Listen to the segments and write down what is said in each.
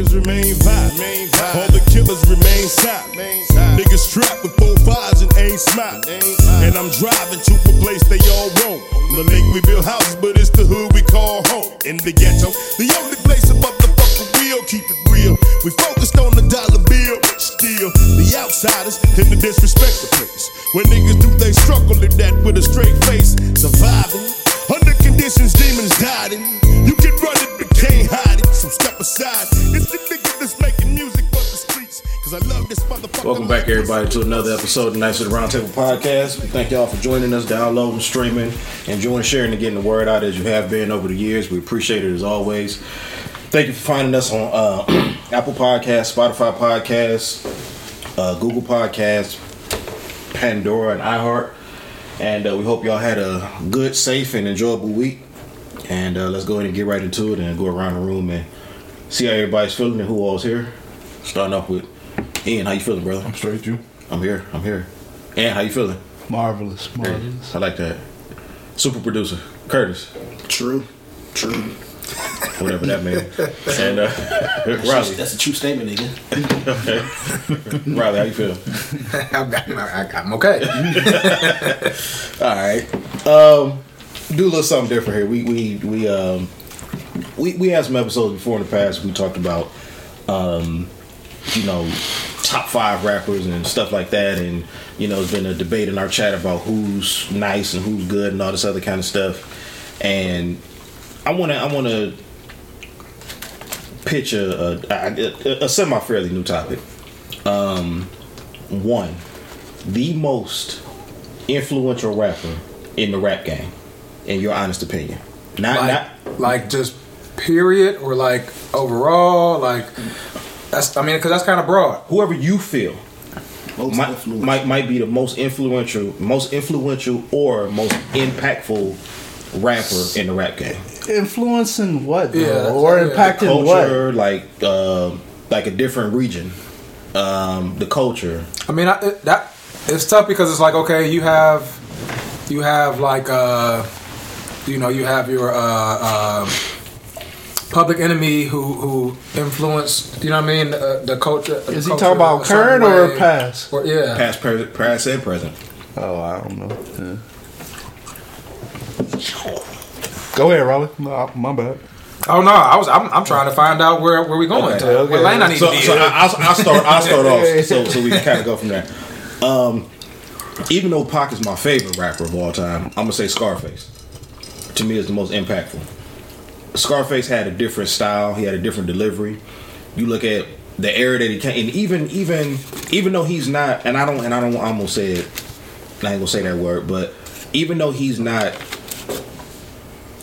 niggas remain violent. All the killers remain silent. Niggas trapped with four fives and ain't smiling. And I'm driving to a place they all want. The lake we build houses, but it's the hood we call home. In the ghetto, the only place above the fucking wheel, keep it real. We focused on the dollar bill, still the outsiders disrespect the place. When niggas do they struggle in that with a straight face, surviving under conditions demons died in. You can run step aside. It's the nigga that's making music for the streets. Cause I love this motherfucker. Welcome back, everybody, to another episode of the Nights of the Roundtable Podcast. We thank y'all for joining us, downloading, streaming, enjoying, sharing, and getting the word out as you have been over the years. We appreciate it as always. Thank you for finding us on uh, Apple Podcasts, Spotify Podcasts, uh, Google Podcasts, Pandora, and iHeart. And uh, we hope y'all had a good, safe, and enjoyable week. And uh, let's go ahead and get right into it and go around the room and see how everybody's feeling and who all's here. Starting off with Ian, how you feeling, brother? I'm straight, you. I'm here. I'm here. And how you feeling? Marvelous, marvelous. I like that. Super producer Curtis, True. True. whatever that means. and uh, Riley, That's a true statement, nigga. Okay. Riley, how you feel? I'm, I'm okay. All right. Um, do a little something different here. We we we um we we had some episodes before in the past. We talked about um you know top five rappers and stuff like that, and you know it's been a debate in our chat about who's nice and who's good and all this other kind of stuff. And I want to I want to pitch a a, a, a semi fairly new topic. Um, one, the most influential rapper in the rap game, in your honest opinion. Not like, not like just period or like overall, like that's. I mean, because that's kind of broad. whoever you feel Most might, might might be the most influential, most influential or most impactful rapper in the rap game. Influencing what? Though? Yeah, or yeah. impacting what? Culture, like uh, like a different region. Um, the culture. I mean, I, it, that it's tough because it's like okay, you have you have like uh, you know, you have your uh, uh, public enemy who who influenced. You know what I mean? Uh, the culture. Is he culture talking about current or way. past? Or, yeah. Past, present, past, and present. Oh, I don't know. Yeah. Go ahead, Raleigh. No, my bad. Oh no, I was. I'm, I'm trying to find out where where we going Okay. to. Okay. What lane I need so, to be so. I, I'll, I'll start. I'll start off so, so we can kind of go from there. Um, even though Pac is my favorite rapper of all time, I'm gonna say Scarface. To me, is the most impactful. Scarface had a different style. He had a different delivery. You look at the era that he came, and even even even though he's not, and I don't, and I don't, I'm gonna say it. I ain't gonna say that word, but even though he's not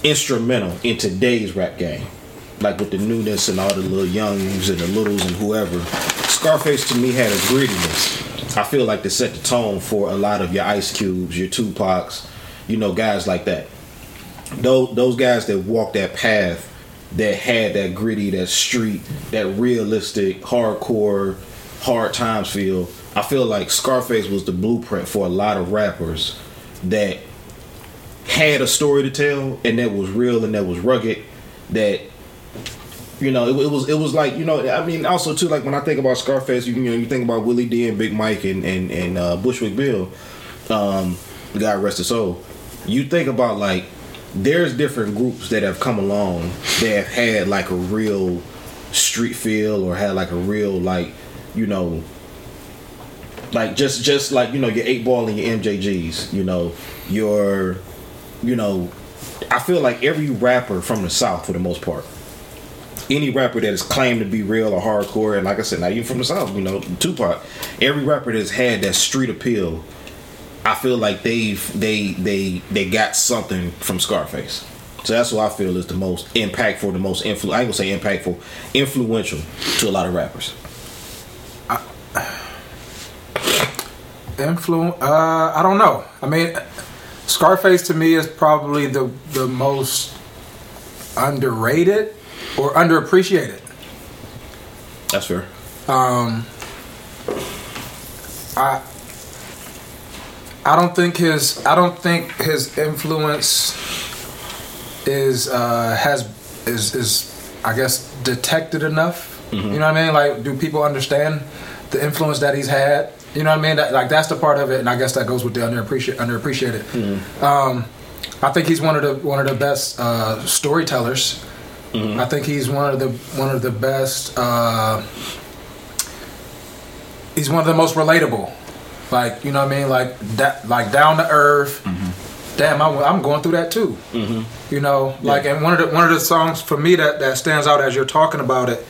instrumental in today's rap game, like with the newness and all the little youngs and the littles and whoever. Scarface to me had a grittiness. I feel like to set the tone for a lot of your Ice Cubes, your Tupacs, you know, guys like that. Those those guys that walked that path that had that gritty, that street, that realistic, hardcore, hard times feel. I feel like Scarface was the blueprint for a lot of rappers that had a story to tell and that was real and that was rugged that you know it, it was it was like you know i mean also too like when i think about scarface you, you know you think about willie d and big mike and and, and uh, bushwick bill um god rest his soul you think about like there's different groups that have come along that have had like a real street feel or had like a real like you know like just just like you know your eight ball and your mjgs you know your you know i feel like every rapper from the south for the most part any rapper that is claimed to be real or hardcore and like i said not even from the south you know tupac every rapper that's had that street appeal i feel like they've they they they got something from scarface so that's what i feel is the most impactful the most influ i ain't gonna say impactful influential to a lot of rappers Influence? Uh, I don't know. I mean, Scarface to me is probably the the most underrated or underappreciated. that's fair Um, I I don't think his I don't think his influence is uh, has is is I guess detected enough. You know what I mean? Like, do people understand the influence that he's had? You know what I mean? That, like, that's the part of it, and I guess that goes with the underappreciated. underappreciated. Um, I think he's one of the one of the best uh, storytellers. I think he's one of the one of the best. Uh, he's one of the most relatable. Like you know what I mean? Like that, like down to earth. Damn, I'm, I'm going through that too. You know, like and one of the one of the songs for me that that stands out as you're talking about it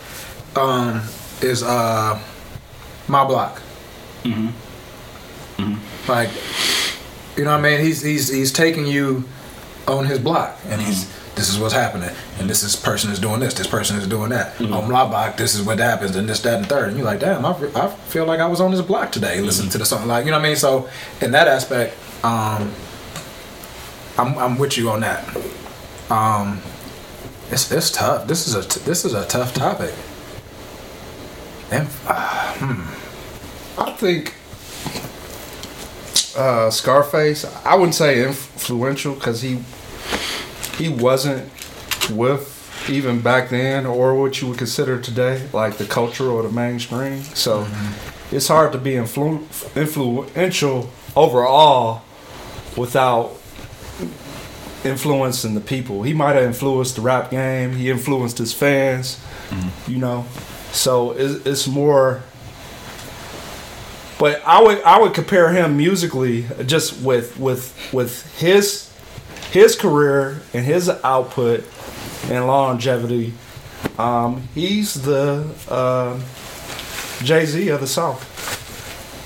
um, is uh, "My Block." Mm-hmm. Like, you know what I mean? He's he's he's taking you on his block, and he's this is what's happening, and this is person is doing this, this person is doing that. On my block, this is what happens, and this, that, and third. And you're like, damn, I, I feel like I was on this block today, listening to the song. Like, you know what I mean? So, in that aspect, um, I'm I'm with you on that. Um, it's it's tough. This is a t- this is a tough topic. And uh, I think uh, Scarface. I wouldn't say influential because he he wasn't with even back then or what you would consider today like the culture or the mainstream. So mm-hmm. it's hard to be influ- influential overall without influencing the people. He might have influenced the rap game. He influenced his fans. Mm-hmm. You know, so it's, it's more but I would I would compare him musically just with with with his his career and his output and longevity. Um, he's the uh, Jay Z of the South.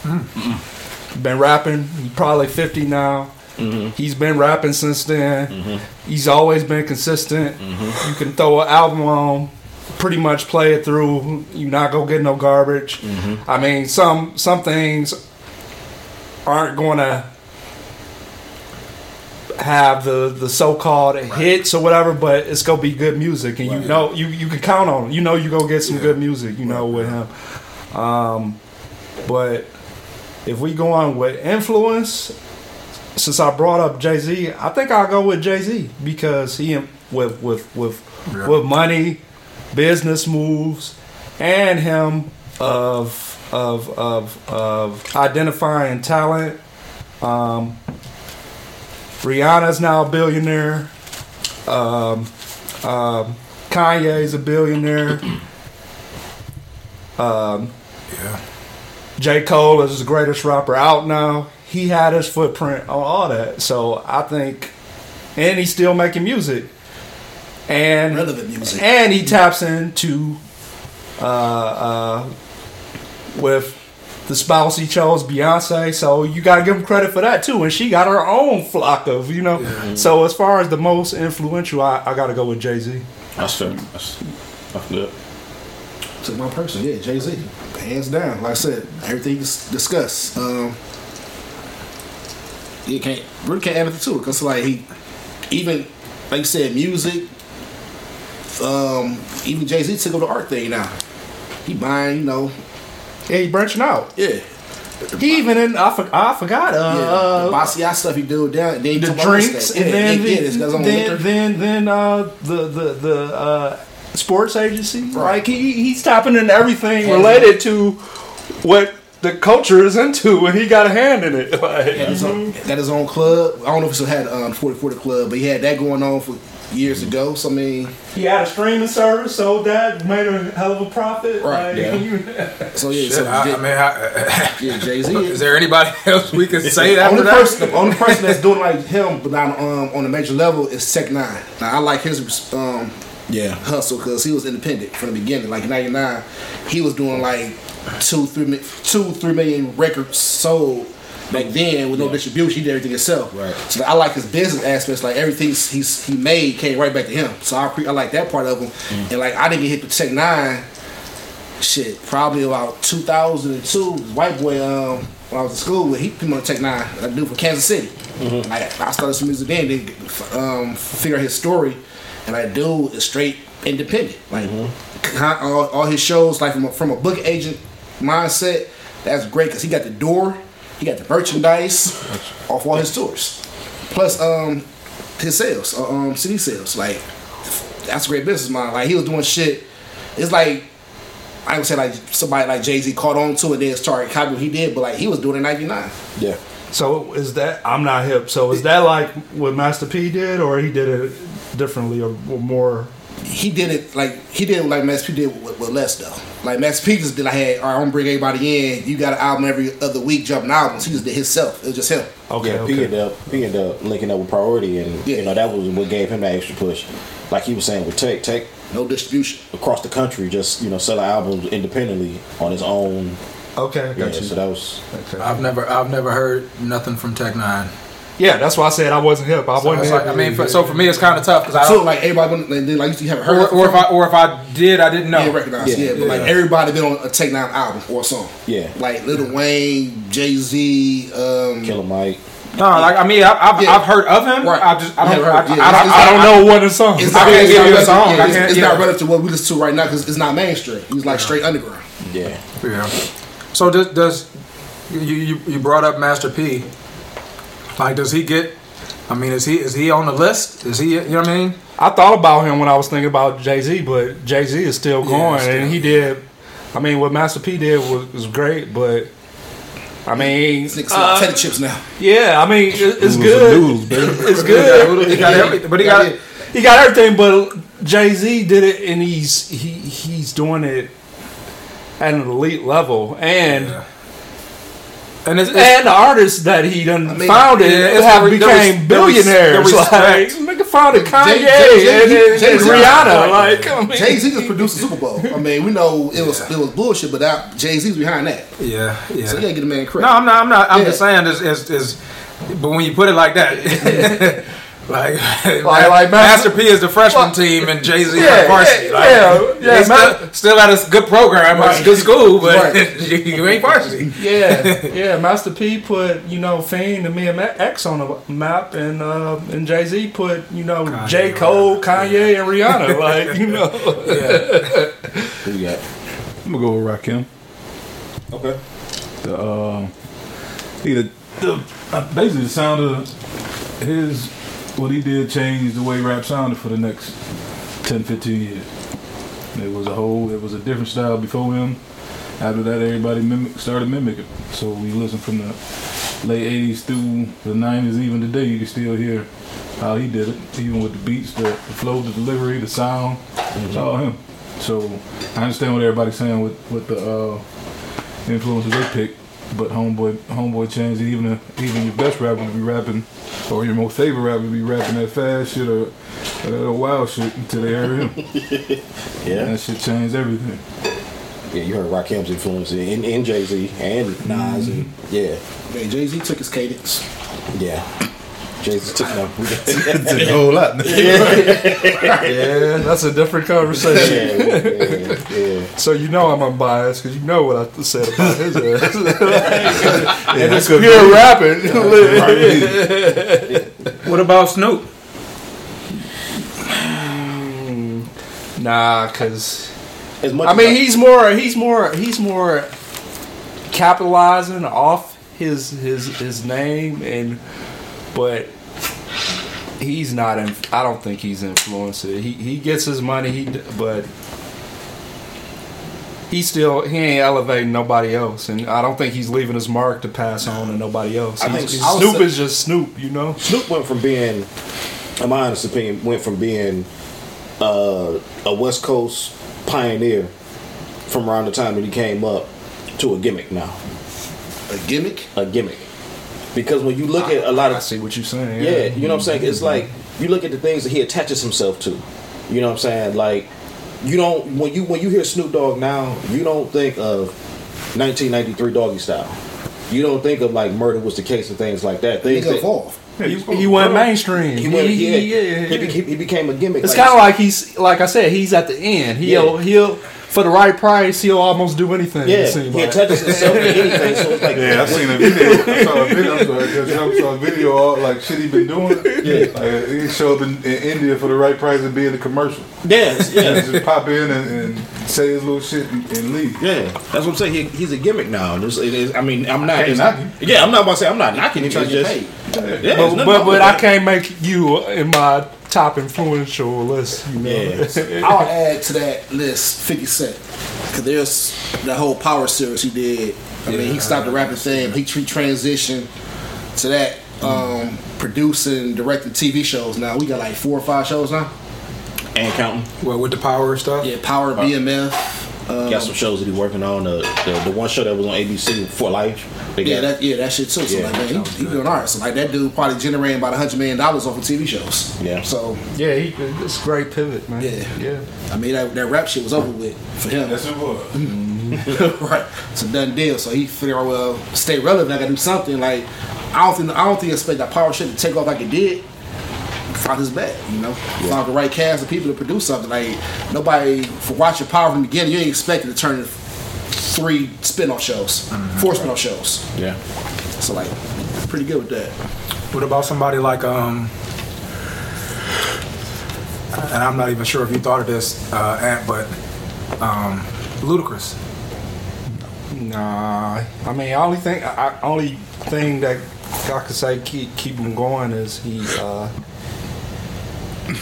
Mm. Been rapping. He's probably fifty now. Mm-hmm. He's been rapping since then. Mm-hmm. He's always been consistent. Mm-hmm. You can throw an album on, pretty much play it through. You're not gonna get no garbage. I mean, some some things aren't gonna have the the so-called hits or whatever, but it's gonna be good music, and you know you you can count on. it. You know you gonna get some good music. You know with him. Um, but if we go on with influence, since I brought up Jay Z, I think I'll go with Jay Z because he with with with Yeah. with money, business moves, and him of of of of identifying talent. Um, Rihanna's now a billionaire. Um, um, Kanye's a billionaire. Um, yeah, J. Cole is the greatest rapper out now. He had his footprint on all that. So I think, and he's still making music. And Relevant music. And he taps into, uh, uh, with the spouse he chose, Beyonce. So you got to give him credit for that too. And she got her own flock of, you know. So as far as the most influential, I, I got to go with Jay Z. That's fair. That's, that's good. Took my person, yeah, Jay Z, hands down. Like I said, everything's discussed. Um, you can't really can't add nothing to it because like he, even like you said, music. Um, even Jay Z took over the art thing now. He buying, you know, Yeah, he branching out. yeah, He even in I, for, I forgot uh, yeah, uh, the Basquiat stuff he do down. Then the took my list drinks, and then yeah, the, yeah, this guy's on then, then then uh, the the the uh, sports agency. Right. Like he he's tapping into everything Yeah. related to what the culture is into, and he got a hand in it. Like, Had his own, got his own club. I don't know if he still had um, 40 40 Club, but he had that going on for years ago. So I mean, he had a streaming service, sold that, made a hell of a profit. Right, Like, yeah. so yeah, Shit, so I, Jay- I mean, I, yeah, Jay Z. is there anybody else we can say after only that? person, the only person that's doing like him, but on um, on a major level is Tech N9ne. Now I like his um, Yeah. hustle because he was independent from the beginning. Like '99, he was doing like two, three, mi- two, three million records sold back then with no distribution. He did everything himself. Right. So I like his business aspects. Like everything he's he made came right back to him. So I pre- I like that part of him. And like I didn't get hit with Tech N9ne. Shit, probably about 2002. White boy, um, when I was in school with, he came on Tech N9ne. A dude from Kansas City. I, I started some music then, then um, figure out his story, and I dude is straight independent. Like con- all, all his shows, like from a, from a book agent mindset, that's great because he got the door, he got the merchandise off all his tours, plus um his sales, uh, um CD sales. Like that's a great business mind. Like he was doing shit. It's like I would say like somebody like Jay Z caught on to it and then started copying what he did, but like he was doing it in '99. Yeah. So is that I'm not hip. So is that like what Master P did, or he did it differently or, or more? He did it like he did it like Master P did with, with less though. Like Max P just did like, hey, all right, I'm gonna bring everybody in. You got an album every other week, jumping albums. He just did himself. It was just him. Okay, yeah, P okay. ended up P ended up linking up with Priority, and Yeah. you know that was what gave him that extra push. Like he was saying with Tech, Tech No distribution. across the country, just you know selling albums independently on his own. Okay, I Yeah, got you. so that was Okay. I've never I've never heard nothing from Tech N9ne. Yeah, that's why I said I wasn't hip. I So, wasn't. it's like, I mean, for, so for me, it's kind of tough because I So don't. like everybody, went- like, they like you haven't heard. Or, or if I or if I did, I didn't know. yeah, recognize, yeah, Yeah, but like everybody been on a Tech N9ne album or a song. Yeah. like Lil Wayne, Jay Z, um, Killer Mike. No, like I mean, I, I've, Yeah. I've heard of him. Right. I just I don't You I, yeah, I, don't I I don't don't know what the song. It's I can't give you a song. it's, can't- it's yeah. not relative to what we listen to right now because it's not mainstream. He's like straight underground. Yeah. Yeah. So does, does you, you you brought up Master P? Like, does he get? I mean, is he is he on the list? Is he? You know what I mean? I thought about him when I was thinking about Jay Z, but Jay Z is still Yeah, going, still. and he did. I mean, what Master P did was, was great, but I mean, This nigga uh, selling teddy chips now. yeah, I mean, it, it's Noodles and good. noodles. It's good. He got everything, but he got. He got everything, but Jay Z did it, and he's he he's doing it at an elite level, and Yeah. And it's, it's and the artists that he done I mean, founded yeah, it's have the re- the became res- the res- billionaires. like respect. nigga founded Kanye Jay- Jay- and, Jay- and- Jay- and Jay- Rihanna. Right. Like, I mean, Jay Z just produced the Super Bowl. I mean, we know it was it was bullshit, but that Jay Z's behind that. yeah, yeah. So you gotta get a man credit. No, I'm not. I'm not. I'm Yeah. just saying is is is. But when you put it like that, like, Like- like Master, Master- P is the freshman team and Jay Z Yeah, is varsity. yeah, like, yeah, yeah, He's Ma- still, still at a s- good program, it's a good school, but Right. you ain't varsity. yeah, yeah. Master P put you know Fiend and Mia X on the map, and uh, and Jay Z put you know Kanye, J Cole, Kanye, and Rihanna. Like you know, yeah. Who you got? I'm gonna go with Rakim. Okay. The uh, he the, the uh, basically the sound of his what he did changed the way rap sounded for the next 10, 15 years. It was a whole, it was a different style before him. After that, everybody mimic, started mimicking. So we listen from the late '80s through the '90s, even today, you can still hear how he did it, even with the beats, the, the flow, the delivery, the sound. It's all him. So I understand what everybody's saying with with the uh, influences they pick, but homeboy homeboy changed it. Even if, even your best rapper to be rapping, or your most favorite rapper to be rapping that fast shit or, or that wild shit until they heard him. Yeah. That shit changed everything. Yeah, you heard Rakim's influence in, in Jay Z and Nas, and mm-hmm. yeah, Man, Jay Z took his cadence. yeah. Jay Z took them. It's a whole lot. yeah, that's a different conversation. yeah, yeah, yeah. So you know I'm unbiased because you know what I said about his ass. and it's pure rapping. What about Snoop? Hmm, nah, because As much I as mean he's more he's more he's more capitalizing off his his his name and but he's not in, I don't think he's influenced it. He he gets his money he but he still he ain't elevating nobody else and I don't think he's leaving his mark to pass on to nobody else. I He's- think he's- I would Snoop say- is just Snoop, you know. Snoop went from being, in my honest opinion, went from being uh, a West Coast pioneer from around the time that he came up to a gimmick now. A gimmick. A gimmick. Because when you look at a lot I of see what you're saying. Yeah, you know what I'm saying? It's like you look at the things that he attaches himself to. You know what I'm saying? Like you don't when you when you hear Snoop Dogg now, you don't think of 1993 Doggy Style. You don't think of like murder was the case and things like that. Things Nigga that, evolved. He, he went mainstream. he, went, He- yeah, he- yeah, he, yeah. became, he became a gimmick. It's like- kind of like he's like I said, he's at the end. He'll Yeah. he'll for the right price, he'll almost do anything. yeah, it seems he like. attaches himself to anything. So it's like Yeah, I seen a video. I saw a video. I'm sorry, Judge. Saw a video all like shit he been doing. Yeah. like, he showed up in, in India for the right price and be in the commercial. yeah, yeah. Just pop in and, and say his little shit and, and leave. Yeah, that's what I'm saying. He, he's a gimmick now. It's, it is, I mean, I'm not. can't it's- knock him. yeah, I'm not about to say I'm not knocking him. It's just, yeah, But but, wrong but I can't make you in my top influential list. You know? Yeah. I'll add to that list 50 Cent. Cause there's that whole Power series he did. I mean, he stopped the rapping thing. He, he transitioned to that, um, producing, directing TV shows. Now we got like four or five shows now. And counting. Well, with the power stuff. Yeah, Power, BMF. Um, Got some shows that he working on. The, the the one show that was on ABC for life. Yeah, got that yeah, that shit too. So Yeah, like, man, that he, he doing art. So like, that dude probably generating about a hundred million dollars off of TV shows. Yeah. So Yeah, he, it's a great pivot, man. Yeah. yeah. I mean, that, that rap shit was over with for him. That's it was. right. It's a done deal. So he figured, well, stay relevant. I gotta do something. Like I don't think I don't think expect that power shit to take off like it did. Found his back, you know. Found the right cast of people to produce something. Like nobody for watching Power from the beginning, you ain't expected to turn it three spin-off shows, four spin-off shows. yeah. So like, pretty good with that. What about somebody like um? And I'm not even sure if you thought of this, uh, Ant, but um, Ludacris. Nah, I mean, only thing, I, I- only thing that I could say keep keep him going is he uh,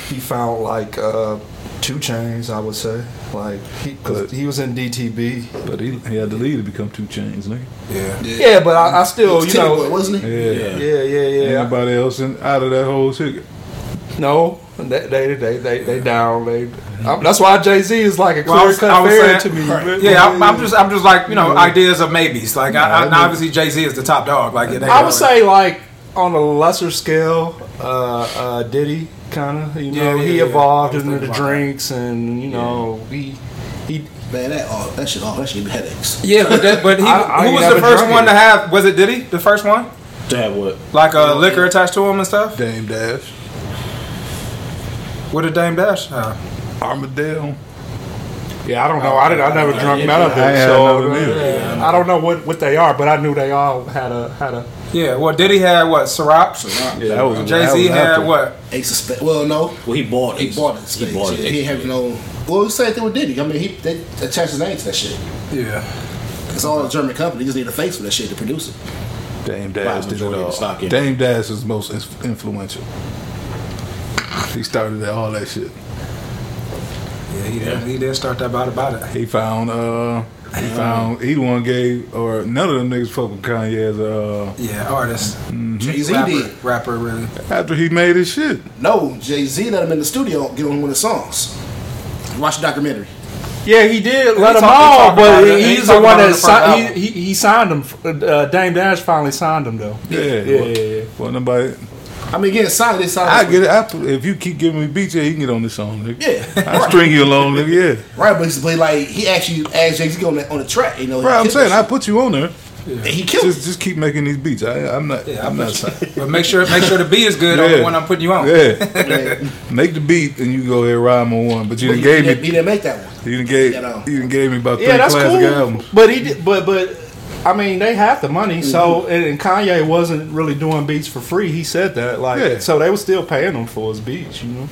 he found like uh, 2 Chainz. I would say like he cause he was in DTP. But he, he had to leave to become 2 Chainz, nigga. Yeah. Yeah, but I, I still you know boy, wasn't he? Yeah. Yeah. yeah yeah yeah. Anybody else in, out of that whole ticket? No, they they they they, they down. They I, that's why Jay Z is like a Well, I clear was- I cut was saying- to me. Right. Yeah, I'm, I'm just, I'm just like, you know, Yeah. ideas of maybes. Like, I, I, Nah, now obviously Jay Z is the top dog. Like, yeah, I would it. say like on a lesser scale, uh, uh, Diddy kind of. You know, Yeah, yeah, he yeah. evolved I into the about that. drinks, and you know, he he. Man, that all that shit all that shit headaches. Yeah, but, that, but he, I- I who ain't was the first one it. to have? Was it Diddy? The first one, To have what? like uh, a liquor attached to him and stuff. Dame Dash, What did Dame Dash have? Armadale. Yeah, I don't know. I didn't. I never drunk none of I it, so none of them either. yeah, I don't know what, what they are, but I knew they all had a had a. Yeah, well, Diddy had what? Ciroc. Yeah, that was Jay Z had what? Ace of Spades. Well, no, Well, he bought it. he bought it. He Spades. bought it. He ain't have no. Well, the same thing with Diddy. I mean, he they attached his name to that shit. Yeah. It's all a German company. They just need a face for that shit to produce it. Dame Buy Dash did it of the all. stock in. Dame Dash is most influential. He started all that shit. Yeah, he did. He did start that about about it. He found uh he found he the one gave or none of them niggas fuck with Kanye as uh Yeah, artist, Jay Z rapper, did. rapper, really. after he made his shit. No, Jay Z let him in the studio get on one of the songs. Watch the documentary. Yeah, he did let He him talk- he all, but. He he's talk the one about it in that the signed. He, he, he signed him. Uh, Dame Dash finally signed him though. Yeah, yeah, well, yeah, yeah. well nobody I mean, getting signed, they signed. I get it. I, if you keep giving me beats, yeah, he can get on this song, nigga. Yeah, I right. string you along, nigga. Yeah, right. But he's but like he actually asked Jay Z to go on the, on the track. You know, right. I'm saying I put you on there. it. And he killed. Just, just keep making these beats. I, I'm not. Yeah, I'm I not. But make sure, make sure the beat is good on Yeah. the one I'm putting you on. Yeah. Yeah. make the beat and you go ahead and rhyme on one. But you But done he, gave he, didn't- me. he didn't make that one. You done gave. You know. You done gave me about three Yeah, that's classic cool. albums. But he did, but but I mean they have the money, so Mm-hmm. and, Kanye wasn't really doing beats for free. He said that like Yeah. so they were still paying him for his beats, you know,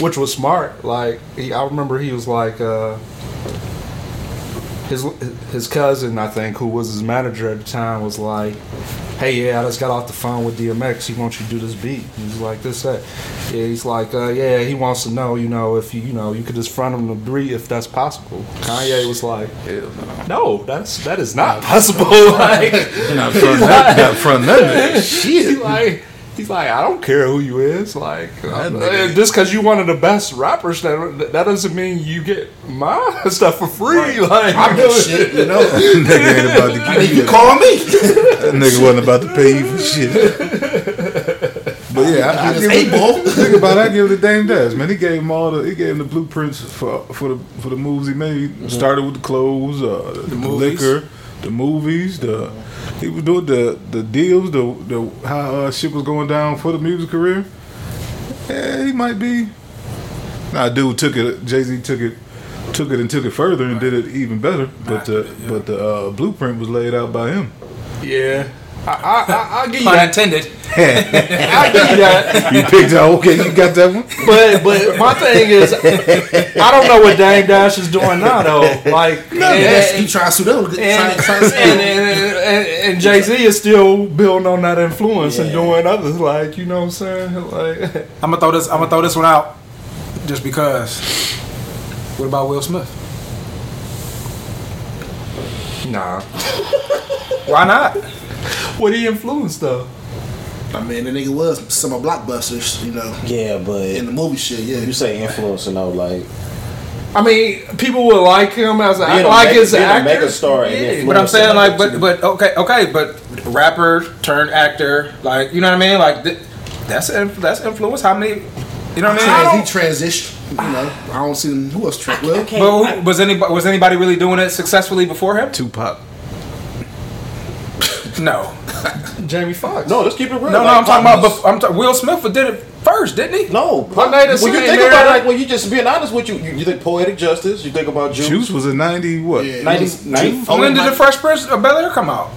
which was smart. Like he, I remember he was like uh, his his cousin, I think, who was his manager at the time, was like. Hey, yeah, I just got off the phone with DMX. He wants you to do this beat. He's like, this, that. Yeah, he's like, uh, yeah, he wants to know, you know, if you, you know, you could just front him the beat if that's possible. Kanye was like, no. no, that's that is not possible. like, Not front that. Not front nothing. he's like, he's like, I don't care who you is. Like, nigga- just because you one of the best rappers, that that doesn't mean you get my stuff for free. Like, I get shit, you know. nigga ain't about to give you you. call me. That nigga wasn't about to pay you for shit. But yeah, I, I It's give eight it, ball. think about it, I give it to Dame Dash, man. He gave him all the he gave him the blueprints for for the for the moves he made. Started with the clothes, uh, the, the movies. liquor, the movies, the he was doing the the deals, the the how uh, shit was going down for the music career. Yeah, he might be. Nah, dude took it. Jay Z took it, took it and took it further and did it even better. But the but the uh, blueprint was laid out by him. yeah, I, I, I, I'll give you Pun that. intended. I'll give you that. You picked out. Okay, you got that one. But but my thing is, I don't know what Dame Dash is doing now though. Like, and, Yes, he trying to sue them. Trying, and, and, and, and Jay Z is still building on that influence and doing others. Like, you know what I'm saying? Like, I'm gonna throw this. I'm gonna throw this one out, just because. What about Will Smith? Nah. Why not? What he influenced though? I mean, the nigga was some of blockbusters, you know, Yeah, but in the movie shit. Yeah, you say influencing though, like I mean, people would like him as a being a like mega- his being a actor. mega star Yeah. But I'm saying like, but too. but okay, okay, but rapper turned actor, like you know what I mean? Like th- that's that's influence. How many? You know what I mean? Trans, he transitioned. You know, I don't see him. Who else? Tra- well, But who, was anybody was anybody really doing it successfully before him? Tupac. No, Jamie Foxx. no, let's keep it real. no, no. I'm talking about. Bef- I'm ta- Will Smith did it first, didn't he? No, One night at when you St. think about it, like when you just being honest with you, you, you think poetic justice, you think about Juice. Juice was a ninety what? Yeah. 90, 90, Oh, when did the Fresh Prince of Bel Air come out?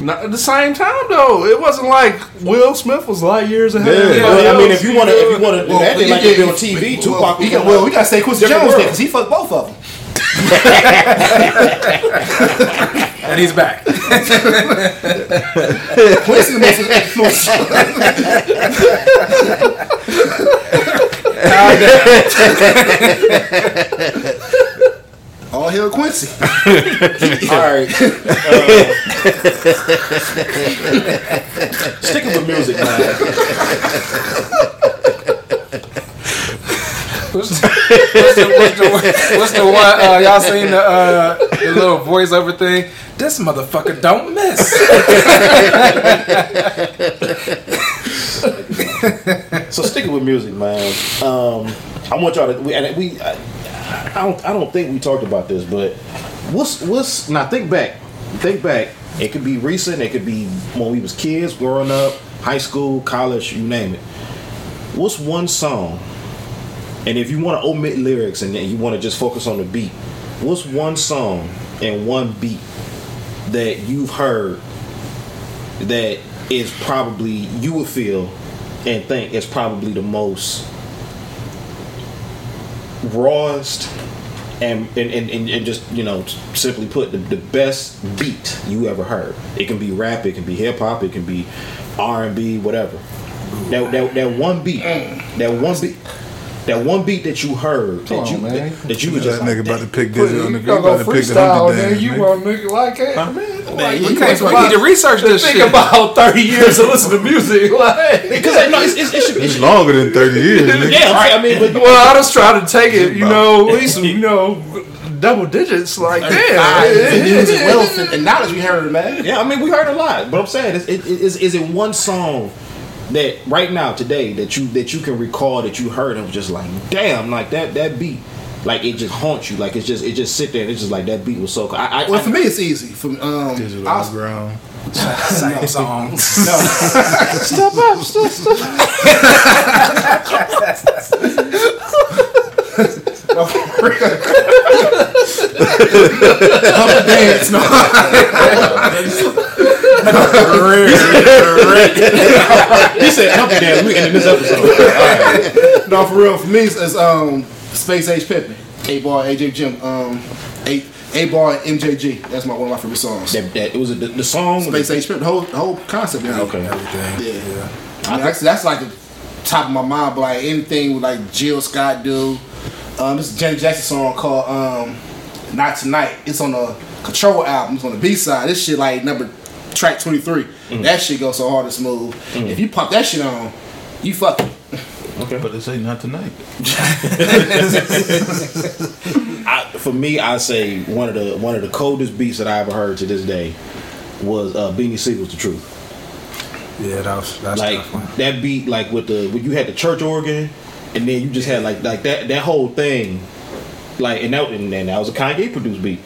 Not at the same time though. It wasn't like Will Smith was light years ahead. Yeah. of Well, everybody I mean, else, if you want to, if you want to do Well, that, then he like did- on TV. Tupac. well, was we on, well, we got to say Quincy different Jones world. because he fucked both of them. And he's back. Quincy the most influential. All hail Quincy. All right. Uh, sticking with music, man. What's the, what's the, what's the, what's the one? Uh, y'all seen the, uh, the little voiceover thing? This motherfucker don't miss. So sticking with music, man. Um, I want y'all to. We, and we I, I don't. I don't think we talked about this, but what's what's now? Think back. Think back. It could be recent. It could be when we was kids, growing up, high school, college, you name it. What's one song? And if you want to omit lyrics and you want to just focus on the beat, what's one song and one beat that you've heard that is probably you would feel and think is probably the most rawest and and, and, and just you know simply put the, the best beat you ever heard. It can be rap it can be hip-hop it can be r&b whatever. That, that, that one beat that one beat that one beat that you heard Come that you on, man. that, that you was That just nigga like, about to pick Put- this on the you he gonna about go to pick the freestyle, Humpty then Dance. you nigga. want nigga like it, man. Like, you you can't can't We need to research this think shit. about thirty years to listen to music. Like, because like, no, it's, it's, it should, It's longer than thirty years. nigga. yeah I mean but well, I just try to take it, you know, at least you know, double digits. Like, damn, music wealth and, and knowledge we heard, man. Yeah, I mean, we heard a lot, but I'm saying, is, is, is, is it one song that right now today that you that you can recall that you heard and was just like, damn, like that that beat, like it just haunts you, like it's just it just sit there and it's just like that beat was so. cool. I, I, Well, I- for me, it's easy. For um, Digital I was- underground. Same song. no step up, step, step. dance. No, He said, "Help me, damn, we ending this episode." no, for real. For me, it's, it's um, Space Age Pimpin, A Bar, MJG, um, A 8Ball, MJG. That's my one of my favorite songs. That, that it was a, the, the song. Space Age Pimpin, the whole the whole concept. Yeah. Okay. Everything. Yeah. I mean, that's, that's like the top of my mind, but like anything with like Jill Scott do. Um, this is a Janet Jackson song called um, Not Tonight. It's on the Control album. It's on the B side. This shit like number track 23. That shit goes so hard and smooth. If you pop that shit on, you fuck it. Okay, but they say not tonight. I, for me, I say one of the one of the coldest beats that I ever heard to this day was uh, Beanie Sigel's "The Truth." Yeah, that was that's like tough one. that beat like with the when you had the church organ and then you just had like like that that whole thing like and that and then that was a Kanye produced beat.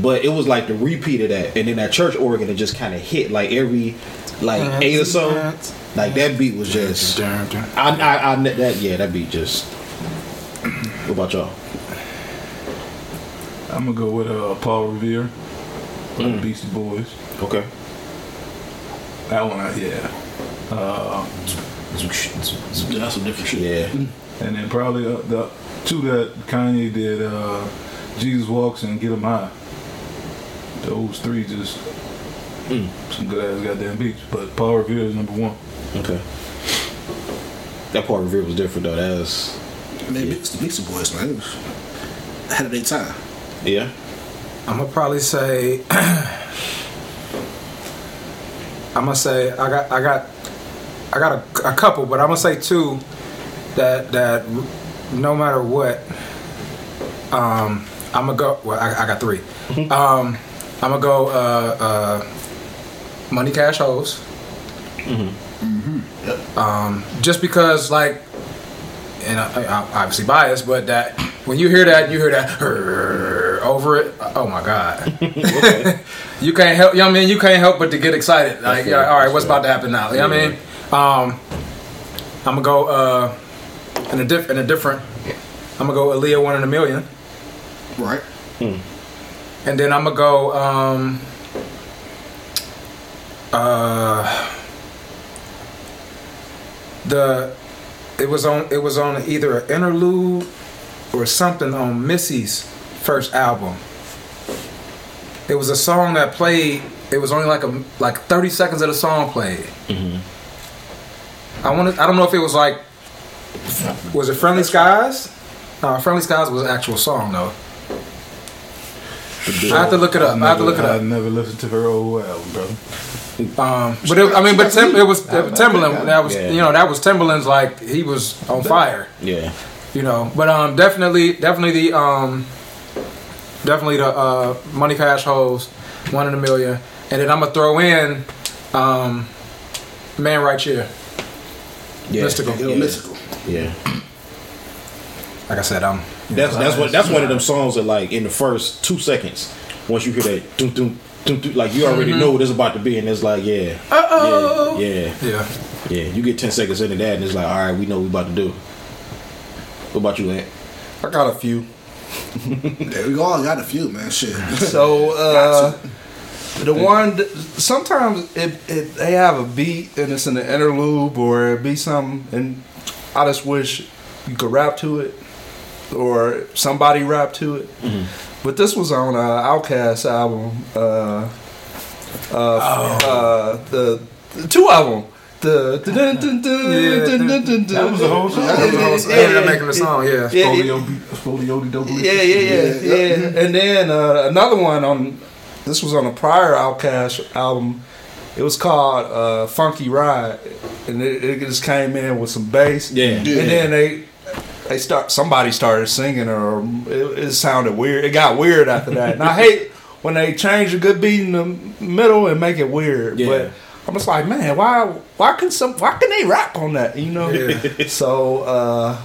But it was like the repeat of that. And then that church organ it just kind of hit like every like eight or so. like that beat was just I I, I that yeah that beat just what about y'all? I'm gonna go with uh, Paul Revere, by the Beastie Boys. okay. That one, I, yeah. Uh, That's some different shit. yeah and then probably uh, the two that Kanye did, uh, Jesus Walks and Get Em High. Those three just some good ass goddamn beats. But Paul Revere is number one. okay that part of it was different though that was Man, it's the Beastie Boys, man. It was ahead of their time. yeah I'm gonna probably say. I'm gonna say I got I got I got a, a couple, but I'm gonna say two that that no matter what, um, I'm gonna go. Well, I, I got 3 Um, I'm gonna go. Uh, uh, Money Cash Hoes. Um, just because, like, and I, I, I'm obviously biased, but that when you hear that, you hear that over it. Oh my god! you can't help. You know what I mean? You can't help but to get excited. Like, yeah, all right, what's about to happen now? You know what I mean? Um, I'm gonna go uh, in a diff- in a different. I'm gonna go Aaliyah one in a million, Right. and then I'm gonna go. Um, uh, the it was on it was on either an interlude or something on Missy's first album. It was a song that played. It was only like a like 30 seconds of the song played. I want I don't know if it was like was it Friendly Skies? No, Friendly Skies was an actual song though. I have to look it up. I have to look it up. I up. never listened to her old album, bro. Um, but it, I mean, but Tim, it was Timbaland. That was Yeah. you know that was Timbaland's like he was on fire. Yeah. you know. But um, definitely, definitely the um, definitely the uh, Money Cash Hoes, one in a million, and then I'm gonna throw in um, Man Right Here. Yeah. Mystikal. Yeah. mystikal. Yeah. Like I said, I'm That's that's what that's one of them songs that like in the first two seconds, once you hear that doom doom doom, doom like you already know what it's about to be, and it's like yeah, Uh-oh. yeah, yeah, yeah. yeah. You get ten seconds into that, and it's like all right, we know what we about to do. What about you, Ant? I got a few. There we go. I got a few, man. Shit. So uh, the one that- sometimes it, it they have a beat and it's in the interlude or it be something and I just wish you could rap to it or somebody rap to it. But this was on uh, OutKast album. Uh, uh, uh, the, the two of them. The dun, dun, dun, That was the whole song. Yeah, That was the whole- yeah, they yeah, making the song. Yeah. yeah, yeah. Folio, Folio, double. Yeah, yeah, yeah, yeah. And then uh, another one on this was on a prior OutKast album. It was called uh, "Funky Ride," and it, it just came in with some bass. Yeah. And then they they start somebody started singing, or it, it sounded weird. It got weird after that. And I hate when they change a good beat in the middle and make it weird. Yeah. But I'm just like, man, why why can some why can they rap on that? You know. So uh,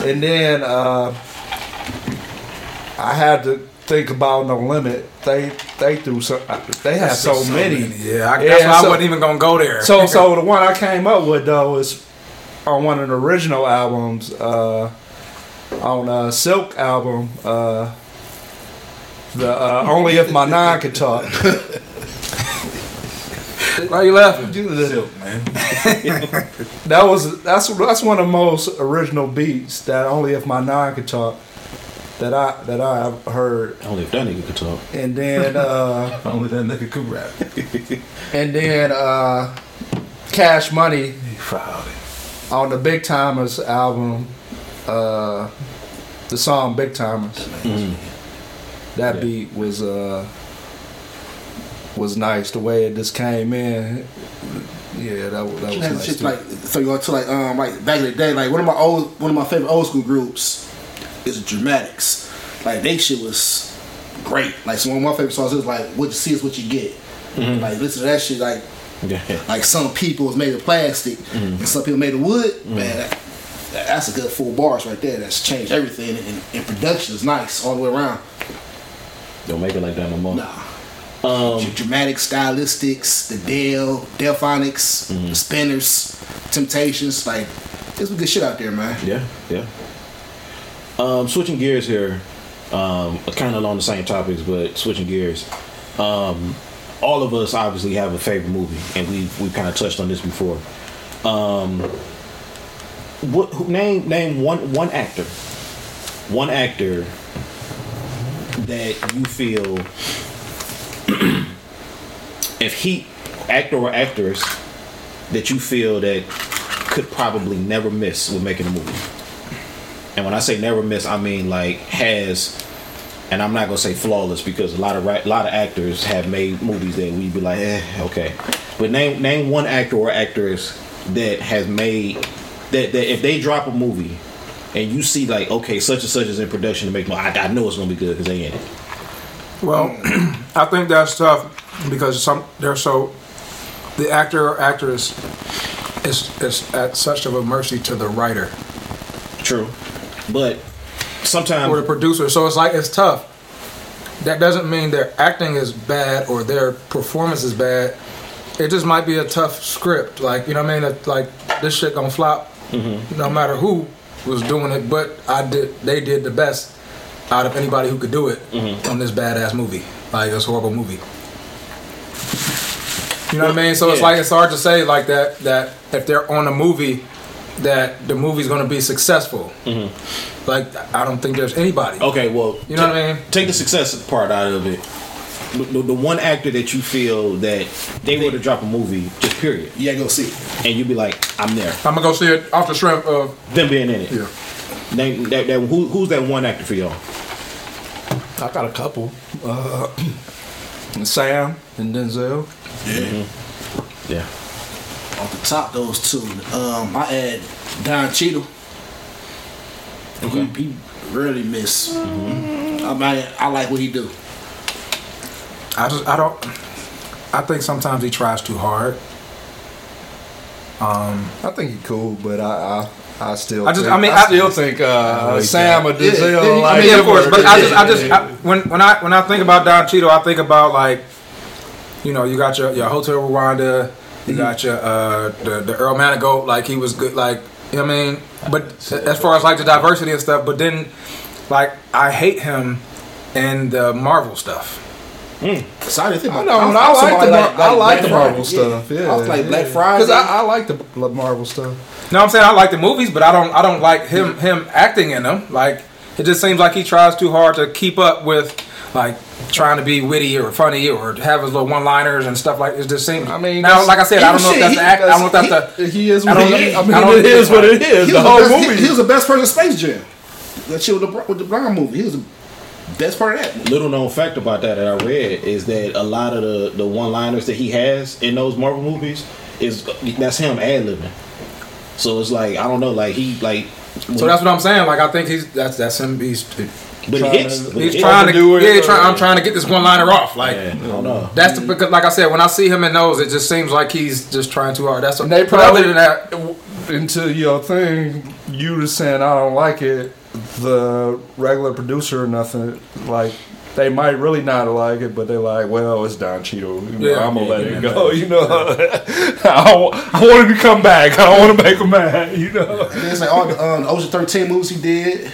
and then uh, I had to think about No Limit. They they threw so they have so, many. Yeah, I, Yeah, that's why I wasn't even gonna go there. So so the one I came up with though is on one of the original albums, uh, on a Silk album, uh, the uh, Only If My Nine Could Talk. why you laughing? Silk, man. That was that's that's one of the most original beats that Only If My Nine Could Talk that I that I have heard. Only if that nigga could talk. And then uh, Only that nigga could rap. and then uh, Cash Money He filed it. on the Big Tymers album, uh, the song Big Tymers. That Yeah. beat was uh, was nice. The way it just came in, yeah, that, was- that was Man, nice. shit like so you go to like um like back in the day like one of my old one of my favorite old school groups is Dramatics. Like they shit was great. Like so one of my favorite songs is like what you see is what you get. Mm-hmm. Like listen to that shit like Yeah. like some people was made of plastic mm-hmm. and some people made of wood. Mm-hmm. Man, that, that's a good full bars right there. That's changed everything and, and production is nice all the way around. Don't make it like that no more. Nah. Um, dramatic stylistics, the Dell, Delphonics, the Spinners, Temptations, like there's some good shit out there, man. Yeah, yeah. Um, switching gears here, um, kind of along the same topics, but switching gears. Um, all of us obviously have a favorite movie, and we we kind of touched on this before. Um, what name name one one actor, one actor that you feel if he actor or actress that you feel that could probably never miss with making a movie. And when I say never miss, I mean like has and I'm not gonna say flawless because a lot of a lot of actors have made movies that we'd be like, eh, okay. But name name one actor or actress that has made that, that if they drop a movie and you see like, okay, such and such is in production to make, mo- I, I know it's gonna be good because they in it. Well, I think that's tough because some they're so the actor or actress is is at such of a mercy to the writer True, but sometimes or the producer. So it's like it's tough. That doesn't mean their acting is bad or their performance is bad. It just might be a tough script. Like you know what I mean? Like this shit gonna flop, mm-hmm. no matter who was doing it. But I did. They did the best out of anybody who could do it mm-hmm. on this badass movie. Like this horrible movie. You know what I mean? So it's like it's hard to say like that. That if they're on a movie, that the movie's gonna be successful. Like I don't think there's anybody. Okay, well, You know what I mean? Take the success part out of it. The, the, the one actor that you feel that they were to drop a movie, just period, Yeah, gotta go see it. and you'd be like, I'm there. I'm gonna go see it off the shrimp of Them being in it. yeah. Name that, that who, who's that one actor for y'all? I got a couple. Uh, Sam and Denzel. Yeah. Yeah. Off the top, those two. Um, I add Don Cheadle. Okay. He, he really miss. I mean, I like what he do. I just I don't. I think sometimes he tries too hard. Um, I think he's cool, but I I, I still I just- think, I mean, I, I- still think uh, Sam or Yeah, Denzel. yeah, like, I mean, of course, but I just I just. I, when when I when I think about Don Cheadle, I think about like, you know, you got your your Hotel Rwanda, you got your uh the the Earl Manigault, like he was good, like you know what I mean. But as far as like the diversity and stuff, but then like I hate him in the Marvel stuff. So I didn't think I know, I, and I like the Mar- I like the Friday. Marvel stuff. Yeah, I was like Black Friday. because I, I like the Marvel stuff. No, I'm saying I like the movies, but I don't. I don't like him. Him acting in them. Like it just seems like he tries too hard to keep up with, like trying to be witty or funny or have his little one-liners and stuff like. It just seems. I mean, now, like I said, I don't know if that's the act. I don't know if that's the. He is I don't he know- is. I I mean, don't it is what it he was, The the whole best, he, movie. he was the best part of Space Jam. That shit with the with the blonde movie. He was the best part of that. Little known fact about that that I read is that a lot of the, the one liners that he has in those Marvel movies is that's him ad libbing. So it's like I don't know, like he like So that's what I'm saying. Like I think he's that's that's him. He's but trying he hits. to- but he's hits. trying to overdo it, Yeah, or- try, I'm trying to get this one-liner off. Like Yeah, I don't know. that's the because like I said, when I see him in those, it just seems like he's just trying too hard. That's what. And they but other probably than that, into your thing. You were saying I don't like it. The regular producer or nothing like. They might really not like it, but they're like, "Well, it's Don Cheadle. You know, Yeah. I'm gonna Yeah, let yeah, it go." You know, I, wa- I want him to come back. I don't want to make him mad. You know. And it's like all the, um, Ocean Thirteen movies he did.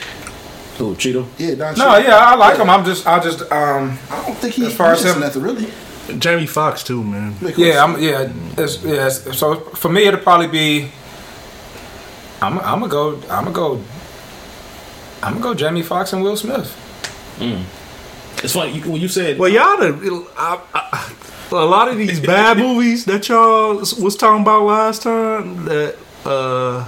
Who Cheeto? Yeah, Don no, Cheadle. yeah, I like him. I'm just, I just, um, I don't think he As far as missed him- nothing really. Jamie Foxx too, man. Yeah, I'm. Yeah, it's, yeah. it's- so for me, it'll probably be. I'm. I'm gonna go. I'm gonna go. I'm gonna go. Jamie Foxx and Will Smith. It's funny you, when you said Well, y'all, done- I, I, a lot of these bad movies that y'all was talking about last time. That uh,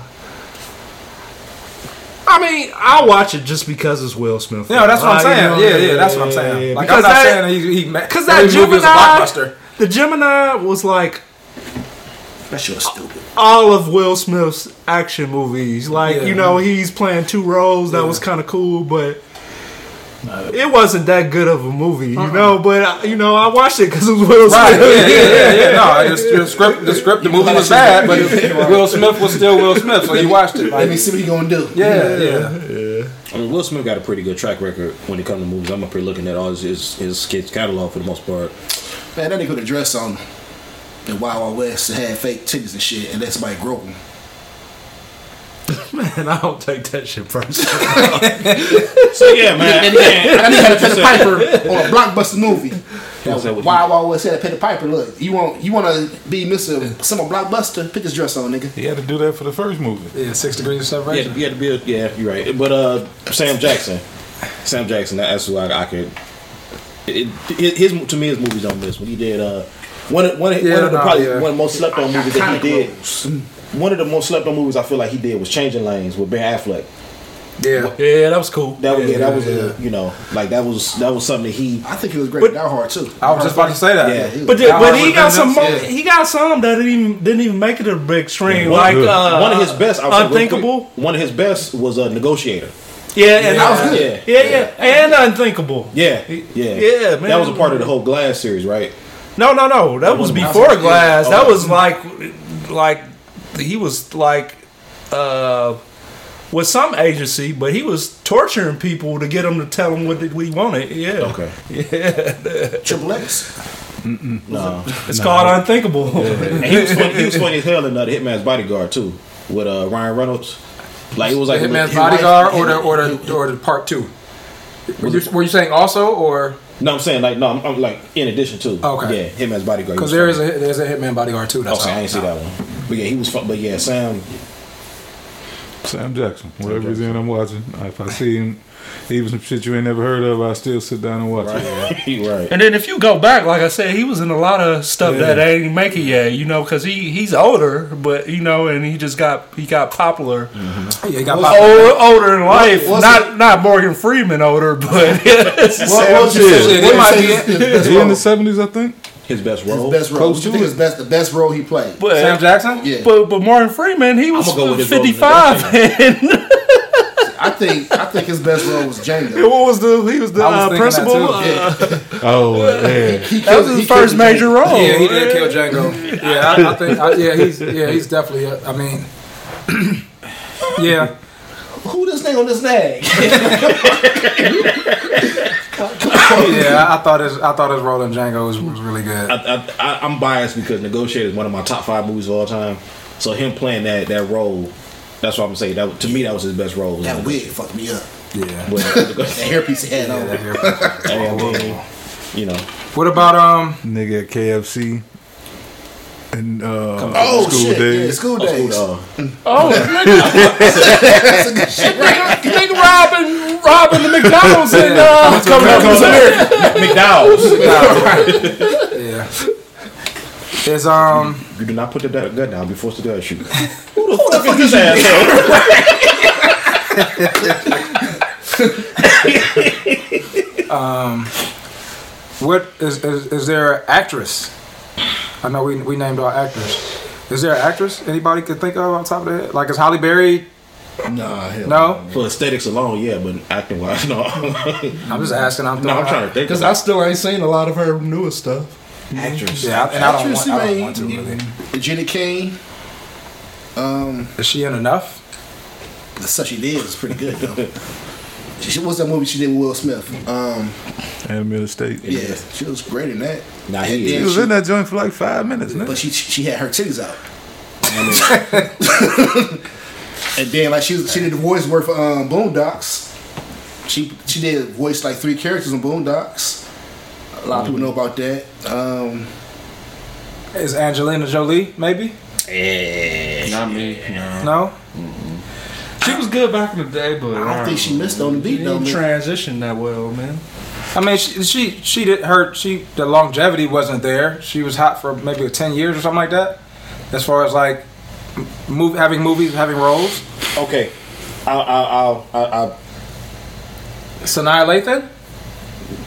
I mean, I'll watch it just because it's Will Smith. Yeah, that's what I'm Like, you saying. know, yeah, yeah, that's what I'm saying. Like Because I'm not that- saying he, he Because that movie a Gemini, blockbuster. the Gemini was like That shit was stupid. all of Will Smith's action movies. Like Yeah. you know, he's playing two roles. That Yeah. was kind of cool, but. It wasn't that good of a movie, you know, but uh, you know I watched it because it was Will Smith. Right? Yeah, yeah, yeah, yeah. No, I just, the script, the script, the movie was bad, but Will Smith was still Will Smith, so you watched it. Let me see what he gonna do. yeah, yeah. I mean, Will Smith got a pretty good track record when it comes to movies. I'm up here looking at all his his, his kids catalog for the most part. Man, that nigga put a dress on the Wild Wild West and had fake titties and shit, and let somebody grope him. Man, I don't take that shit personally. So yeah, man. And he had a Peter Piper on a blockbuster movie. What's that, what Wild Wild West had a Peter Piper. Look, you want you want to be Mr. Summer Blockbuster? Put this dress on, nigga. He had to do that for the first movie. Yeah, six degrees of you, had separation. to, you had to be a, yeah, you're right. But uh, Sam Jackson, Sam Jackson. That's who I, I could. It, it, his to me, his movies don't miss. When he did uh, one of one of, Yeah, one of the nah, probably yeah. one of the most slept on movies that he did. roles. One of the most slept on movies I feel like he did was Changing Lanes with Ben Affleck. Yeah. Yeah, that was cool. That was yeah, that was yeah. a you know like that was that was something that he I think he was great at Die Hard too. I was just about to say that. Yeah. he was- But, the, but he got some. Vengeance, More, yeah. He got some that didn't even didn't even make it to the big stream. One- like uh, one of his best I'll say quick, unthinkable. one of his best was a negotiator. Yeah, and that was uh, good. Yeah, yeah, and unthinkable. Yeah, yeah, Yeah, man. That was a part of the whole Glass series, right? No, no, no. That was wasn't before. Glass. That Oh. was like, like he was like, uh, with some agency, but he was torturing people to get them to tell him what we wanted. Yeah, Okay. Yeah. Triple X. No. It's called unthinkable. And he was funny, he was funny as hell in uh, the Hitman's Bodyguard too, with uh, Ryan Reynolds. Like it was like a Hitman's little- Bodyguard or the or the or the part two. Were you, were you saying also or No, I'm saying like no, I'm, I'm like in addition to. Okay. Yeah, Hitman's Bodyguard. because he there was is a there's a Hitman Bodyguard too. That's Okay. I didn't see that one. But yeah, he was. Fun, but yeah, Sam. Sam Jackson. Whatever he's in, I'm watching. If I see him, even some shit you ain't never heard of, I still sit down and watch it. Right. right. And then if you go back, like I said, he was in a lot of stuff Yeah. that ain't make it yet. You know, because he he's older, but you know, and he just got he got popular mm-hmm. Yeah, you got older, older in life. what's not not Morgan Freeman older, but it's What, Sam what was you Jackson. say? Shit, What it you might say be his, his best He in role? the seventies, I think. His best role. His best role. Close you to think it. his best the best role he played? But, Sam Jackson. Yeah, but but Morgan Freeman, he was go with his role in fifty five. And I think I think his best role was Django. what was the he was the was uh, thinking that principal? too. Uh, Oh yeah. He that was his first major Django. role. Yeah, he did kill Django. Yeah, I, I think. I, yeah, he's yeah he's definitely. A, I mean, yeah. Who this nigga on this nag? Yeah, I, I thought his I thought his role in Django was, was really good. I, I, I, I'm biased because Negotiator is one of my top five movies of all time. So him playing that that role, that's what I'm saying. That to me, that was his best role. That wig fucked me up. Yeah. But, That hairpiece he had on. I mean, you know, What about um? Nigga at KFC. And uh, Oh school shit! Yeah, days. school days. uh, Oh, That's a good shit, right? nigga robbing robbing the McDonald's and uh, coming up with some McDowell's. Yeah. Is um You do not put the gun gun down before the gun shoot. Who the fuck is this asshole? what is is, is there an actress? I know we we named our actors. Is there an actress anybody could think of on top of that? Like is Halle Berry? Nah, hell No, For aesthetics alone, yeah, but acting wise, no. I'm just asking. I'm, no, I'm trying to think. Because I still ain't seen a lot of her newest stuff. actress. Yeah, and I don't, Actress, want, I don't want to mean- really. Jenny Kane. Um, Is she in enough? the stuff she did was pretty good though. She, she- what's that movie she did with Will Smith? Um, Animated State. yeah, she was great in that. Nah, And he then He was she- in that joint for like five minutes, but she she had her titties out. and then like she was, she did the voice work for um, Boondocks. She she did voice like three characters in Boondocks. A lot of people know about that. Um, Is Angelina Jolie maybe? Yeah, not me. No. No. She was good back in the day, but I don't think she um, missed on the beat She though. didn't man. transition that well, man. I mean, she, she she did her she the longevity wasn't there. She was hot for maybe ten years or something like that. As far as like move having movies, having roles. Okay, I'll, I'll, I'll, I'll, I'll Sanaa Lathan.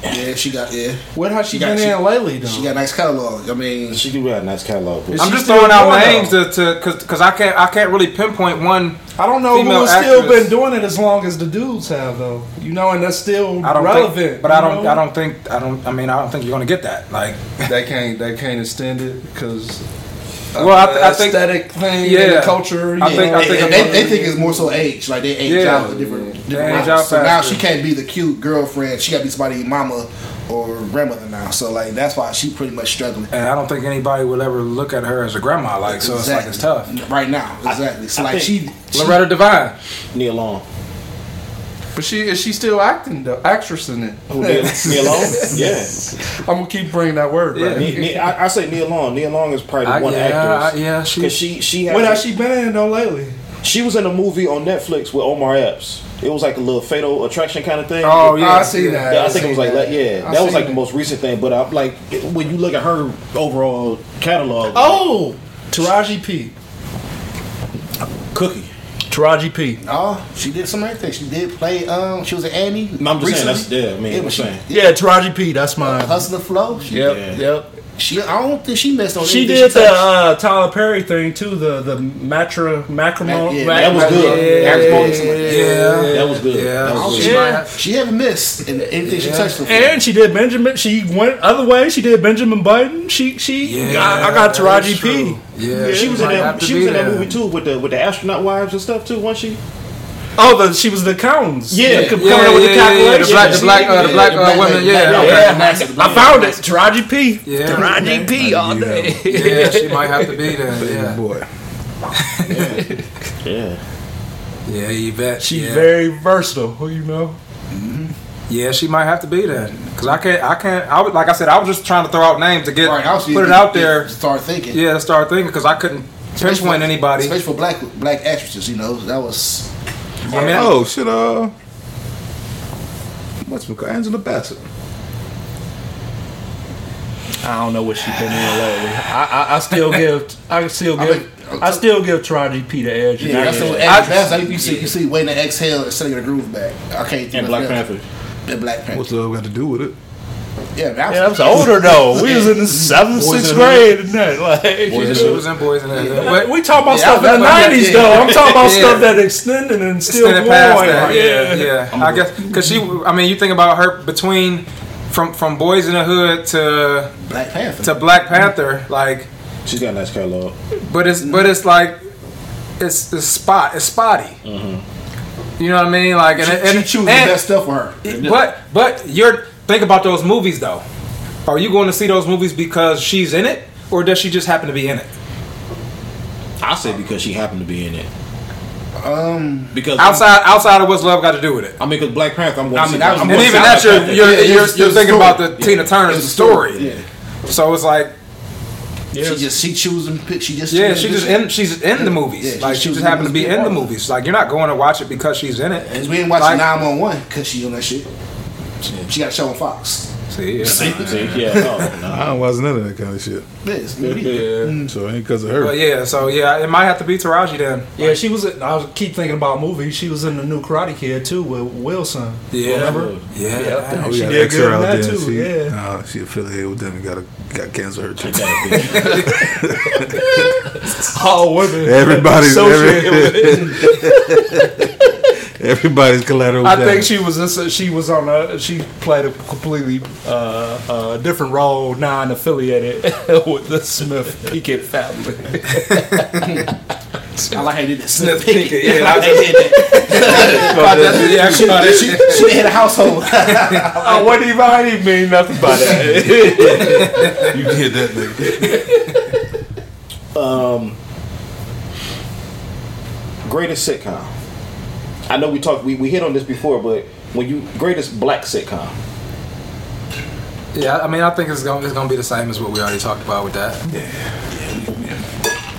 Yeah, she got yeah. What has she, got- been she- in lately, though? She got a nice catalog. I mean, she do have a nice catalog. I'm just throwing out doing names to to because because I can't I can't really pinpoint one. I don't know female who's still been doing it as long as the dudes have, though. You know, and that's still I don't relevant. think, but I don't know? I don't think I don't I mean I don't think you're gonna get that like They can't. They can't extend it because. Well, I th- I think- aesthetic thing, Yeah. yeah, the culture. I you think- I think they, I'm- they, they think it's more so age, like they age Yeah. out a different. Different age out so now she can't be the cute girlfriend. She got to be somebody mama or grandmother now. So like that's why she pretty much struggling. and I don't think anybody will ever look at her as a grandma like so it's like it's tough. right now. Exactly. So I like she, she Loretta Devine. Nia Long. But she is she still acting the actress in it? Who, Nia, Nia Long? Yeah. I'm gonna keep bringing that word. Yeah. back. Ne- Ne- I, I say Nia Long. Nia Long is probably the I, one yeah, actress. I, yeah, she, Cause she she has What has she been in though lately? She was in a movie on Netflix with Omar Epps. It was like a little Fatal Attraction kind of thing. Oh yeah, I see that. Yeah, I I think it was like that. that. Yeah, I that was seen like the most recent thing. But I'm like, when you look at her overall catalog, Oh, Taraji P. Cookie. Taraji P. Oh, she did some everything. She did play. Um, she was an Annie. No, I'm just saying, recently. that's- yeah, I mean, I'm but she- saying. Yeah, Taraji P. That's mine. Hustler Flow. She, Yep, Yeah. yep. She, I don't think she missed on. Anything. She anything did the uh, Tyler Perry thing too. The the matra macrimony. Yeah, that was good. Yeah, Matrimony, that. Yeah. That was good. Yeah. That was good. she, Yeah. she haven't missed in anything she touched. Before. And she did Benjamin. She went other way. She did Benjamin Button. She she. Yeah, I, I got Taraji P. true. Yeah, She was in that. She was in that movie too with the with the astronaut wives and stuff too. Wasn't she? Oh, the she was the accountants. Yeah. The- coming Yeah, up with yeah, the yeah, yeah, the calculations. black, the black, uh, the black the uh, black women. lady, Yeah, okay. lady. I found it. Taraji P. Yeah. Taraji P. all day. Yeah, she might have to be there. Yeah. Yeah, Boy. Yeah. yeah, bet. She's yeah. very versatile. Who you know. Yeah, she might have to be that Cause I can't, I can't. I was like I said, I was just trying to throw out names to get Right, I was put it out there. Start thinking. Yeah, start thinking because I couldn't pinpoint anybody. especially for black black actresses. You know, that was. I mean, Oh shit! Uh, what's it called? Angela Bassett. I don't know what she's been in lately. I, I, I still give I still I give mean, I still give Taraji P the edge. Yeah, that's what I- that's like you see you see waiting to exhale and setting the groove back. I can't. think And Black. Panther. The Black Panther. What's love got to do with it? Yeah, that Yeah, I was older though. We was in the seventh, Boys sixth grade and that. Like, Boys in she was in Boys and that. but But we talk about Yeah, stuff in the I- I- nineties yeah. though. I'm talking about Yeah. stuff that extended and still extended going. past that. Yeah, yeah. yeah. I guess because she. I mean, you think about her between from from Boys in the Hood to Black Panther. to Black Panther, like. She's got a nice catalog. But it's but it's like it's it's spot it's spotty. Mm-hmm. You know what I mean? Like and she, and, she chooses and- the best stuff for her. But but you're think about those movies though. Are you going to see those movies because she's in it, or does she just happen to be in it? I say because she happened to be in it. Um, Because Outside outside of what's love got to do with it? I mean, because Black Panther. I'm going I to mean, see. that was- I'm And even see that's Black your you're, Yeah, you're, it's- you're it's a thinking about the story. Tina Turner's It's a story. Yeah. So it's like She just she choosing pick. She just yeah, she just in she's in the movies. Yeah, like she just happened to be in the movies. Like you're not going to watch it because she's in it. And we ain't watching Like- nine one one because she on that shit. She got a show on Fox. See, yeah. See, yeah, no, no. I don't watch none of that kind of shit. Yes, yeah. Mm. So it ain't because of her. But yeah, so yeah, it might have to be Taraji then. Yeah, she was. In, I was keep thinking about movies. She was in the new Karate Kid too with Wilson. Yeah. Remember? Yeah. Yeah. Oh, She did X good in that too, She, yeah. Nah, she affiliated with them and got a, got cancer her too. All women. Everybody's associated with it. Everybody's collateral. I damage. think she was. A, she was on a. She played a completely uh, uh, different role, non-affiliated with the Smith Pinkett family. I like how they did that. Smith Pinkett, yeah. I like how they did that. yeah, She, she, she had a household. I wouldn't even. I didn't mean nothing by that. you can hit that nigga. Um, greatest sitcom. I know we talked. We, we hit on this before, but when you greatest black sitcom. Yeah, I mean, I think it's gonna it's gonna be the same as what we already talked about with that. Yeah.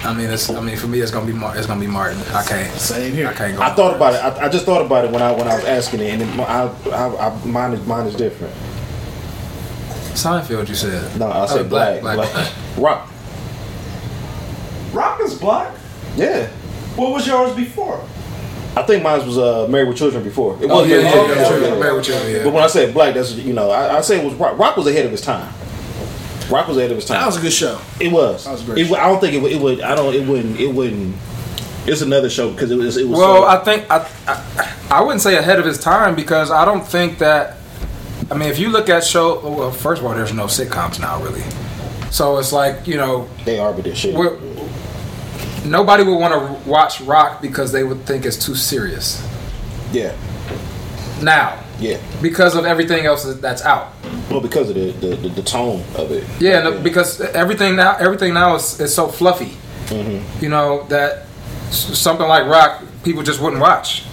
I mean, it's I mean for me it's gonna be Mar- it's gonna be Martin. I can't Same here. I can't go. I thought about it. I, I just thought about it when I when I was asking it, and it, I, I, I, mine is mine is different. Seinfeld. You said No, I Oh, said black, black, rock. Rock is black. Yeah, What was yours before? I think mine was uh, Married with Children before. It Oh was yeah, Married yeah, with yeah, Children, yeah, Married with Children, yeah. But when I said black, that's you know I, I say it was rock. Rock was ahead of his time. Rock was ahead of his time. That was a good show. It was. That was a great It, wa- I don't think it, would- it would. I don't. It wouldn't. It wouldn't. It's another show because it was. It was. Well, so, I think I, I I wouldn't say ahead of his time because I don't think that. I mean, if you look at show, well, first of all, there's no sitcoms now really, so it's like you know, they are, but this shit. We're, nobody would want to watch Rock because they would think it's too serious. Yeah. Now, Yeah. because of everything else that's out. Well, because of the the, the, the tone of it. Yeah, no, because everything now everything now is, is so fluffy. Mm-hmm. You know that something like Rock people just wouldn't watch.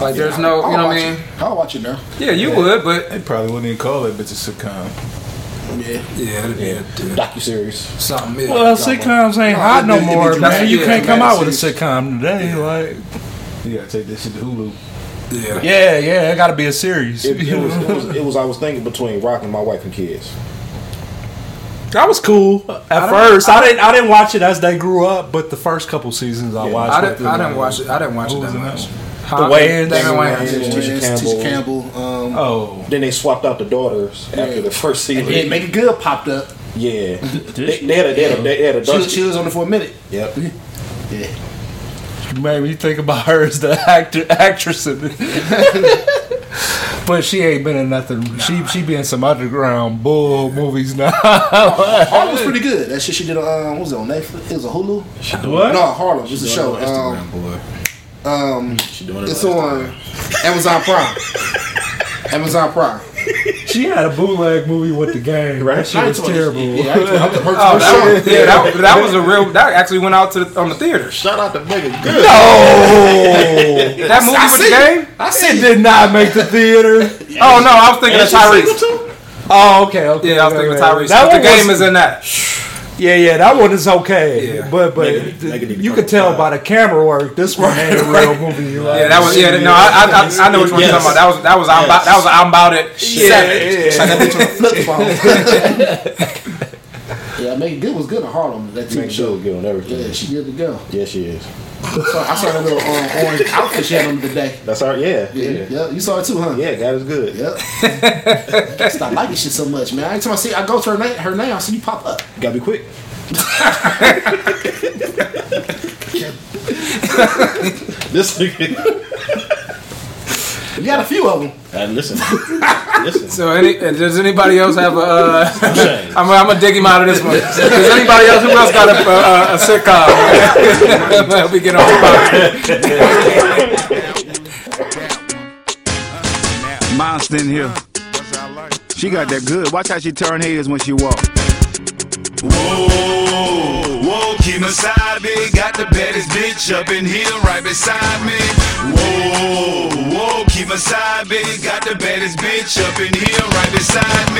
Like there's no, I'll you know what watch I mean? it. I'll watch it now. Yeah, you would, but They probably wouldn't even call it bitch a sitcom. Yeah. yeah, it'd be Yeah. a- Docu series. something. Yeah. Well, sitcoms ain't hot no it- it be more, dramatic. man. You Yeah, can't come dramatic out with a series. sitcom today. Like, You gotta take this shit to Hulu. yeah. yeah, yeah, it got to be a series. It, it was, it was. It was. I was thinking between Rock and My Wife and Kids. That was cool at first. I didn't. I didn't watch it as they grew up, but the first couple seasons I watched. I didn't, I didn't watch it. I didn't watch it Who was that in much. That The Wayans. Damon Damon Wayans. Wayans. Tisha Tisha Campbell. Campbell. Um, Oh, Then they swapped out the daughters after the first and season. then Meagan Good popped up. yeah, they, they had a they had a, they had a She, was- she was on it for a minute. Yep. Yeah. you made me think about her as the actor actress. In it. but she ain't been in nothing. She she be in some underground bull movies now. Harlem was pretty good. That shit she did on um, what was it on Netflix? It was a Hulu. what? No, Harlem. It's a show. it on Um, Instagram, boy. Um, She doing it it's on on Amazon Prime. Amazon Prime. She had a bootleg movie with the gang. That shit was terrible. Yeah, Oh, that was, yeah, that, that was a real. That actually went out to the, on the theater. Shout out to Meagan Good. That movie I with the see game. I said did not make the theater. Oh no, I was thinking of And she's Tyrese. Oh, okay, okay. Yeah, I was thinking of. Tyrese. That But the game was- is in that. Yeah, yeah, that one is okay. Yeah. But but Megan- th- Megan you Thee could tell by the camera work this one ain't a real movie. Yeah, that was. Yeah, no, I, I, I, I know which one you're talking about. That was that was I'm about that was I'm about it. yeah, Like that bitch on the flip phone. yeah, It Good was good in Harlem. That TV Megan show. Good on everything. Yeah, she good to go. Yeah, she is. So I saw that little um, orange outfit she had on today. That's our yeah, Yeah, yeah, yeah, you saw it too, huh? yeah. God is good. Yep. Stop liking shit so much, man. Every time I see, I go to her name, her name, I see you pop up. Gotta be quick. this nigga. You got a few of them. And listen, listen. So, any, does anybody else have a? Uh, I'm, I'm gonna dig him out of this one. Does anybody else? Who else got a, a, a sitcom? Man? we get on about it. Monster in here. She got that good. Watch how she turn heads when she walk. Whoa, whoa, Kimasabi got the baddest bitch up in here right beside Got the baddest bitch up in here right beside me.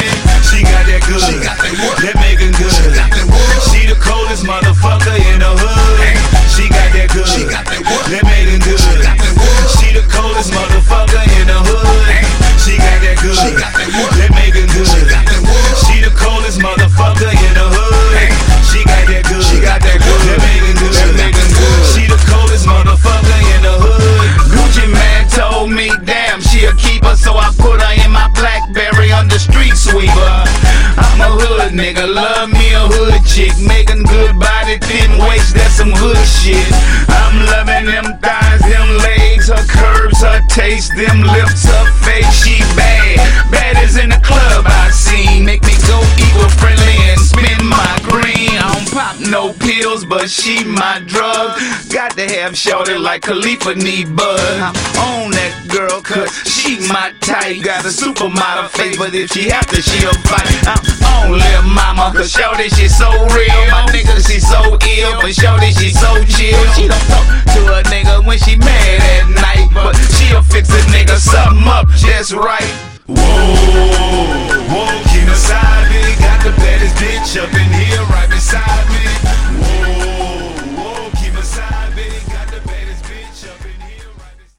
Hood nigga, love me a hood chick, making good body, thin waist, that's some hood shit. I'm loving them thighs, them legs, her curves, her taste, them lips, her face, she bad. pills, but she my drug. Got to have shorty like Khalifa need bud. I'm on that girl, cause she my type. Got a supermodel face, but if she have to, she'll fight. I'm on Lil Mama, cause shorty, she so real. My nigga, she so ill, but shorty, she so chill. She don't talk to a nigga when she mad at night, but she'll fix a nigga something up just right. Whoa, whoa, keep aside me. Got the baddest bitch up in here right beside me.